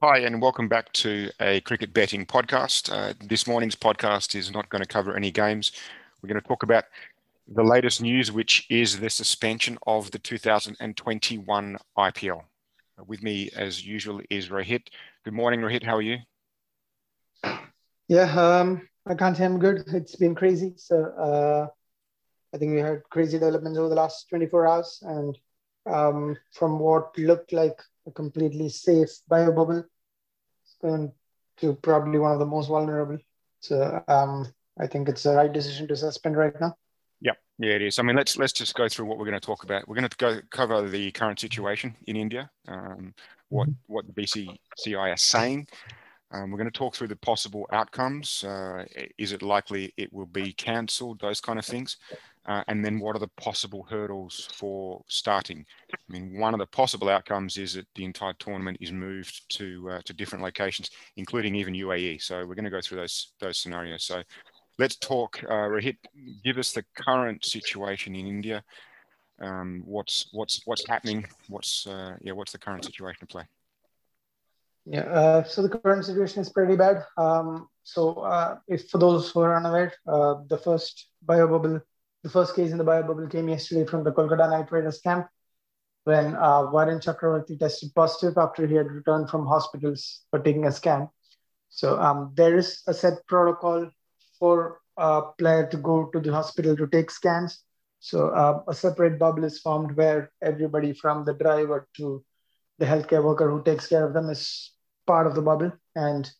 Hi, and welcome back to a cricket betting podcast. Uh, this morning's podcast is not going to cover any games. We're going to talk about the latest news, which is the suspension of the 2021 IPL. With me, as usual, is Rohit. Good morning, Rohit. How are you? Yeah, um, I can't say I'm good. It's been crazy. So uh, I think we had crazy developments over the last 24 hours, and um, from what looked like a completely safe bio bubble to probably one of the most vulnerable. So um, I think it's the right decision to suspend right now. Yeah, yeah, it is. I mean, let's let's just go through what we're going to talk about. We're going to go cover the current situation in India, um, what mm-hmm. what the BCCI are saying. Um, we're going to talk through the possible outcomes. Uh, is it likely it will be cancelled? Those kind of things. Uh, and then what are the possible hurdles for starting? I mean, one of the possible outcomes is that the entire tournament is moved to uh, to different locations, including even UAE. So we're going to go through those those scenarios. So let's talk. Uh, give us the current situation in India. Um, what's what's what's happening? What's uh, yeah? What's the current situation at play? Yeah, uh, so the current situation is pretty bad. Um, so, uh, if for those who are unaware, uh, the first bio bubble the first case in the bio bubble came yesterday from the Kolkata Knight Riders camp when uh, Varun Chakravarti tested positive after he had returned from hospitals for taking a scan. So um, there is a set protocol for a player to go to the hospital to take scans. So uh, a separate bubble is formed where everybody from the driver to the healthcare worker who takes care of them is part of the bubble. And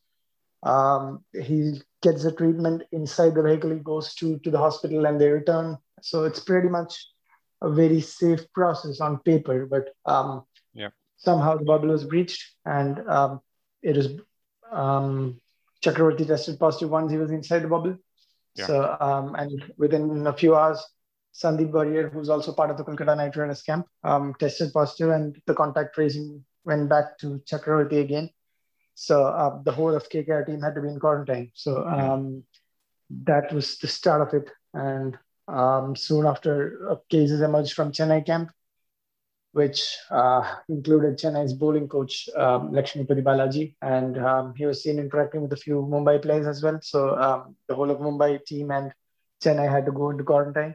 um, he gets the treatment inside the vehicle, he goes to, to the hospital and they return. So it's pretty much a very safe process on paper, but um, yeah. somehow the bubble was breached and um, it is um, Chakravarti tested positive once he was inside the bubble. Yeah. So, um, and within a few hours, Sandeep Warrier, who's also part of the Kolkata Knight Riders camp, um, tested positive and the contact tracing went back to Chakravarti again. So uh, the whole of KKR team had to be in quarantine. So um, that was the start of it. And um, soon after, uh, cases emerged from Chennai camp, which uh, included Chennai's bowling coach, um, Lakshmipathy Balaji. And um, he was seen interacting with a few Mumbai players as well. So um, the whole of Mumbai team and Chennai had to go into quarantine.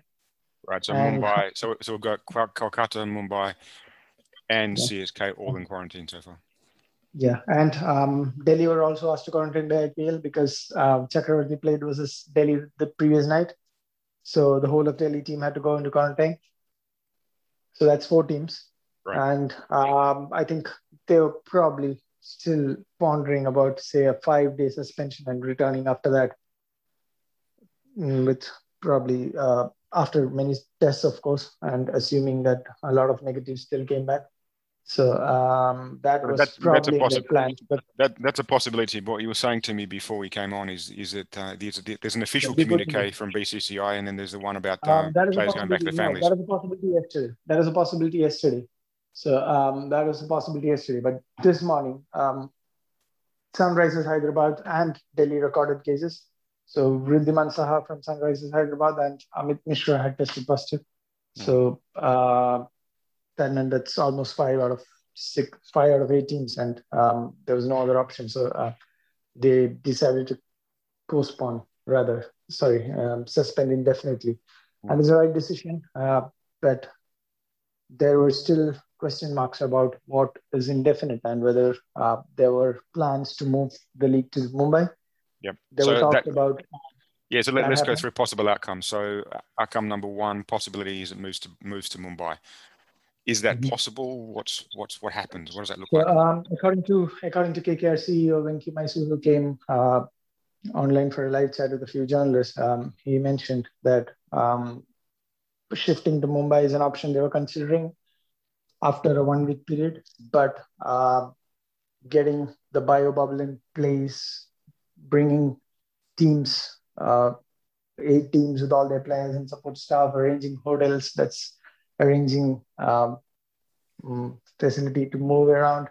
Right. So and, Mumbai, so, so we've got Kolkata, Mumbai, and yeah. CSK all in quarantine so far. Yeah, and um, Delhi were also asked to quarantine the IPL because uh, Chakravarti played versus Delhi the previous night. So the whole of Delhi team had to go into quarantine. So that's four teams. Right. And um, I think they were probably still pondering about, say, a five day suspension and returning after that mm, with probably uh, after many tests, of course, and assuming that a lot of negatives still came back. So um, that was that's, probably that's a possi- plan. But that, that's a possibility. What you were saying to me before we came on is is that uh, there's, a, there's an official communique from BCCI, and then there's the one about uh, um, players going back to their families. No, that is a possibility yesterday. That is a possibility yesterday. So um, that was a possibility yesterday. But this morning, um, Sunrisers Hyderabad and Delhi recorded cases. So Wriddhiman Saha from Sunrisers Hyderabad and Amit Mishra had tested positive. So uh, then and that's almost five out of six, five out of eight teams, and um, there was no other option. So uh, they decided to postpone, rather, sorry, um, suspend indefinitely, mm-hmm. and it's the right decision. Uh, but there were still question marks about what is indefinite and whether uh, there were plans to move the league to Mumbai. Yep. There so were talked that, about. Yeah, so let, us go through possible outcomes. So outcome number one, possibility is it moves to moves to Mumbai. Is that mm-hmm. possible? What's what's what happens? What does that look so, like? Um, according to according to KKR CEO Venki Mysore, who came uh, online for a live chat with a few journalists, um, he mentioned that um, shifting to Mumbai is an option they were considering after a one week period, but uh, getting the bio bubble in place, bringing teams, uh, eight teams with all their players and support staff, arranging hotels. That's arranging um, mm, facility to move around,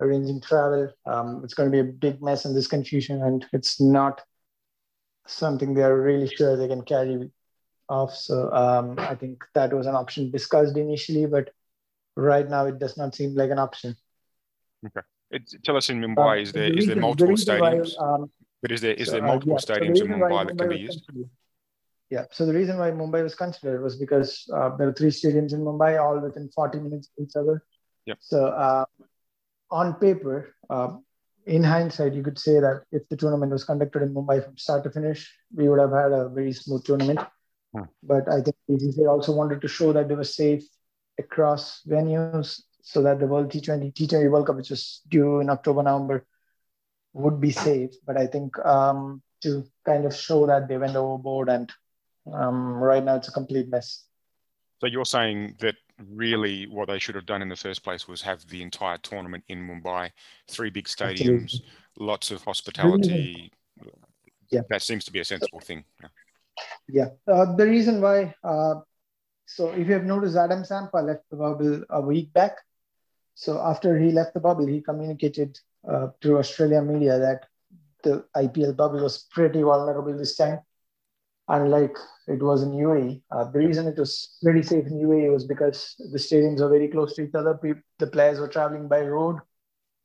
arranging travel. Um, it's going to be a big mess and this confusion, and it's not something they are really sure they can carry off. So um, I think that was an option discussed initially, but right now it does not seem like an option. Okay. It, tell us in Mumbai, is there the is there multiple the stadiums? Why, um, but is there is so, there multiple uh, yeah, stadiums so in Mumbai that can be used? Yeah. So the reason why Mumbai was considered was because uh, there are three stadiums in Mumbai, all within 40 minutes of each other. Yep. So uh, on paper, uh, in hindsight, you could say that if the tournament was conducted in Mumbai from start to finish, we would have had a very smooth tournament. Hmm. But I think BCCI also wanted to show that they were safe across venues so that the World T20, T20 World Cup, which is due in October, November, would be safe. But I think um, to kind of show that they went overboard and um, right now it's a complete mess. So you're saying that really what they should have done in the first place was have the entire tournament in Mumbai, three big stadiums, Absolutely. lots of hospitality. Yeah. That seems to be a sensible thing. Yeah. yeah. Uh, the reason why, uh, so if you have noticed, Adam Zampa left the bubble a week back. So after he left the bubble, he communicated uh, to Australian media that the IPL bubble was pretty vulnerable this time unlike it was in UAE. Uh, the reason it was very safe in UAE was because the stadiums are very close to each other. the players were traveling by road.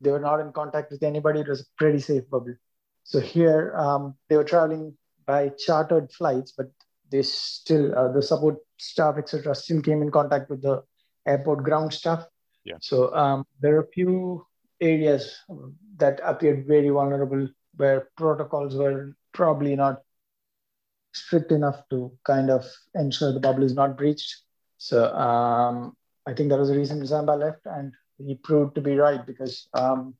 They were not in contact with anybody. It was a pretty safe bubble. So here um, they were traveling by chartered flights, but they still, uh, the support staff, etc., still came in contact with the airport ground staff. Yeah. So um, there are a few areas that appeared very vulnerable where protocols were probably not strict enough to kind of ensure the bubble is not breached. So um, I think that was the reason Zampa left, and he proved to be right because um,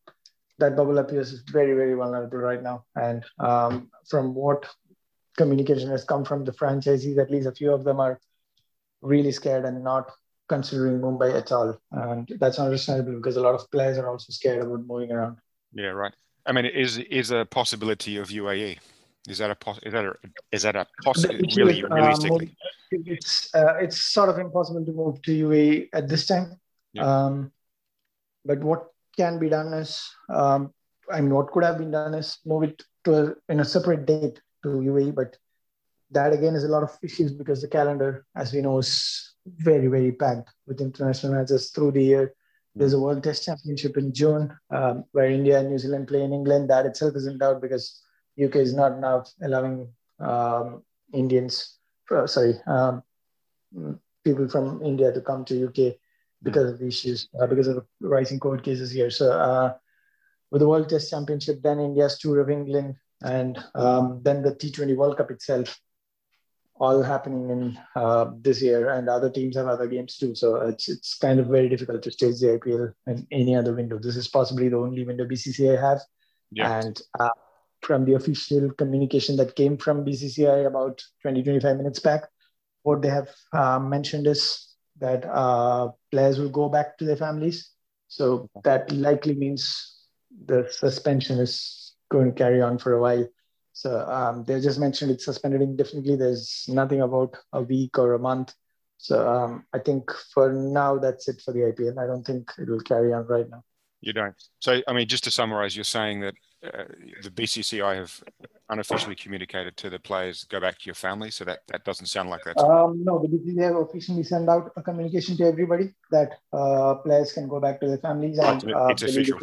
that bubble appears very, very vulnerable right now. And um, from what communication has come from the franchisees, at least a few of them are really scared and not considering Mumbai at all. And that's understandable because a lot of players are also scared about moving around. Yeah, right. I mean, is is a possibility of UAE? Is that a pos- is that a is that a possibility really uh, realistically? it's uh, it's sort of impossible to move to UAE at this time. Yeah. Um, but what can be done is, um, I mean, what could have been done is move it to a, in a separate date to UAE. But that again is a lot of issues because the calendar, as we know, is very very packed with international matches through the year. There's a World Test Championship in June um, where India and New Zealand play in England. That itself is in doubt because UK is not now allowing um, Indians, uh, sorry, um, people from India to come to UK because of the issues, uh, because of the rising COVID cases here. So uh, with the World Test Championship, then India's tour of England, and um, then the T20 World Cup itself, all happening in uh, this year, and other teams have other games too. So it's it's kind of very difficult to stage the IPL in any other window. This is possibly the only window BCCI has, yeah. and uh, from the official communication that came from BCCI about 20, 25 minutes back. What they have uh, mentioned is that uh, players will go back to their families. So that likely means the suspension is going to carry on for a while. So um, they just mentioned it's suspended indefinitely. There's nothing about a week or a month. So um, I think for now, that's it for the IPL. I don't think it will carry on right now. You don't. So, I mean, just to summarize, you're saying that uh, the BCCI have unofficially communicated to the players go back to your family. So that, that doesn't sound like that. Um, no, the BCCI have officially sent out a communication to everybody that uh, players can go back to their families and uh, it's official.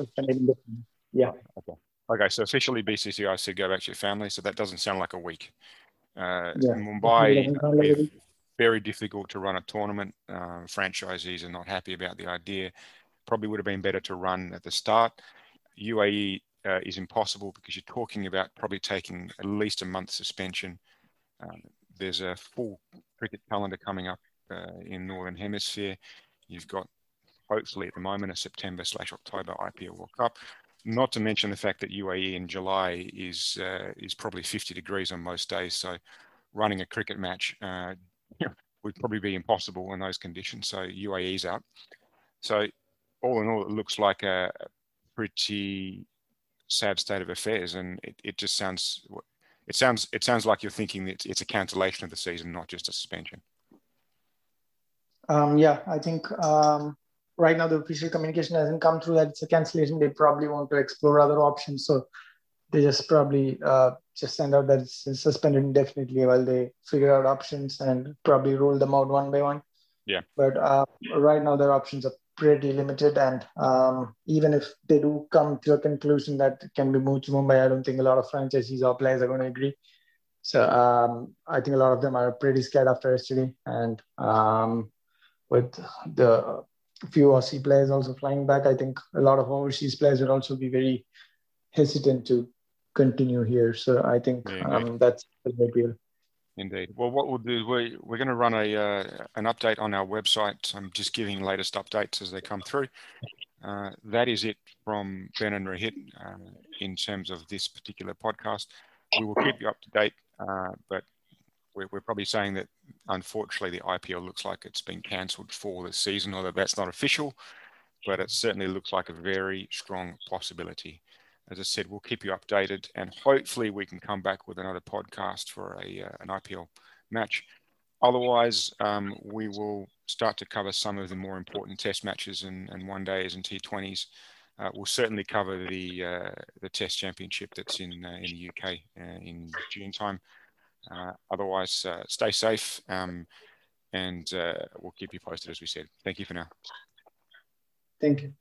Yeah. Okay. Okay. So officially BCCI said go back to your family. So that doesn't sound like a week. Uh, yeah. Mumbai, very difficult to run a tournament. Uh, franchisees are not happy about the idea. Probably would have been better to run at the start. UAE uh, is impossible because you're talking about probably taking at least a month suspension. Um, there's a full cricket calendar coming up uh, in Northern Hemisphere. You've got hopefully at the moment a September slash October IPL World Cup. Not to mention the fact that UAE in July is uh, is probably 50 degrees on most days. So running a cricket match uh, would probably be impossible in those conditions. So UAE's up. So all in all, it looks like a pretty sad state of affairs, and it, it just sounds it sounds it sounds like you're thinking that it's a cancellation of the season, not just a suspension. Um, yeah, I think um, right now the official communication hasn't come through that it's a cancellation. They probably want to explore other options, so they just probably uh, just send out that it's suspended indefinitely while they figure out options and probably roll them out one by one. Yeah. But uh, right now their options are pretty limited. And um, even if they do come to a conclusion that can be moved to Mumbai, I don't think a lot of franchisees or players are going to agree. So um, I think a lot of them are pretty scared after yesterday. And um, with the few Aussie players also flying back, I think a lot of overseas players would also be very hesitant to continue here. So I think um, that's a big deal. Indeed. Well, what we'll do, we, we're going to run a uh, an update on our website. I'm just giving latest updates as they come through. Uh, that is it from Ben and Rohit uh, in terms of this particular podcast. We will keep you up to date, uh, but we're, we're, probably saying that unfortunately the IPL looks like it's been cancelled for the season, although that's not official, but it certainly looks like a very strong possibility as I said, we'll keep you updated, and hopefully we can come back with another podcast for a uh, an IPL match. Otherwise, um, we will start to cover some of the more important Test matches and, and one days and T20s. Uh, we'll certainly cover the uh, the Test Championship that's in uh, in the UK uh, in June time. Uh, otherwise, stay safe, um, and we'll keep you posted as we said. Thank you for now. Thank you.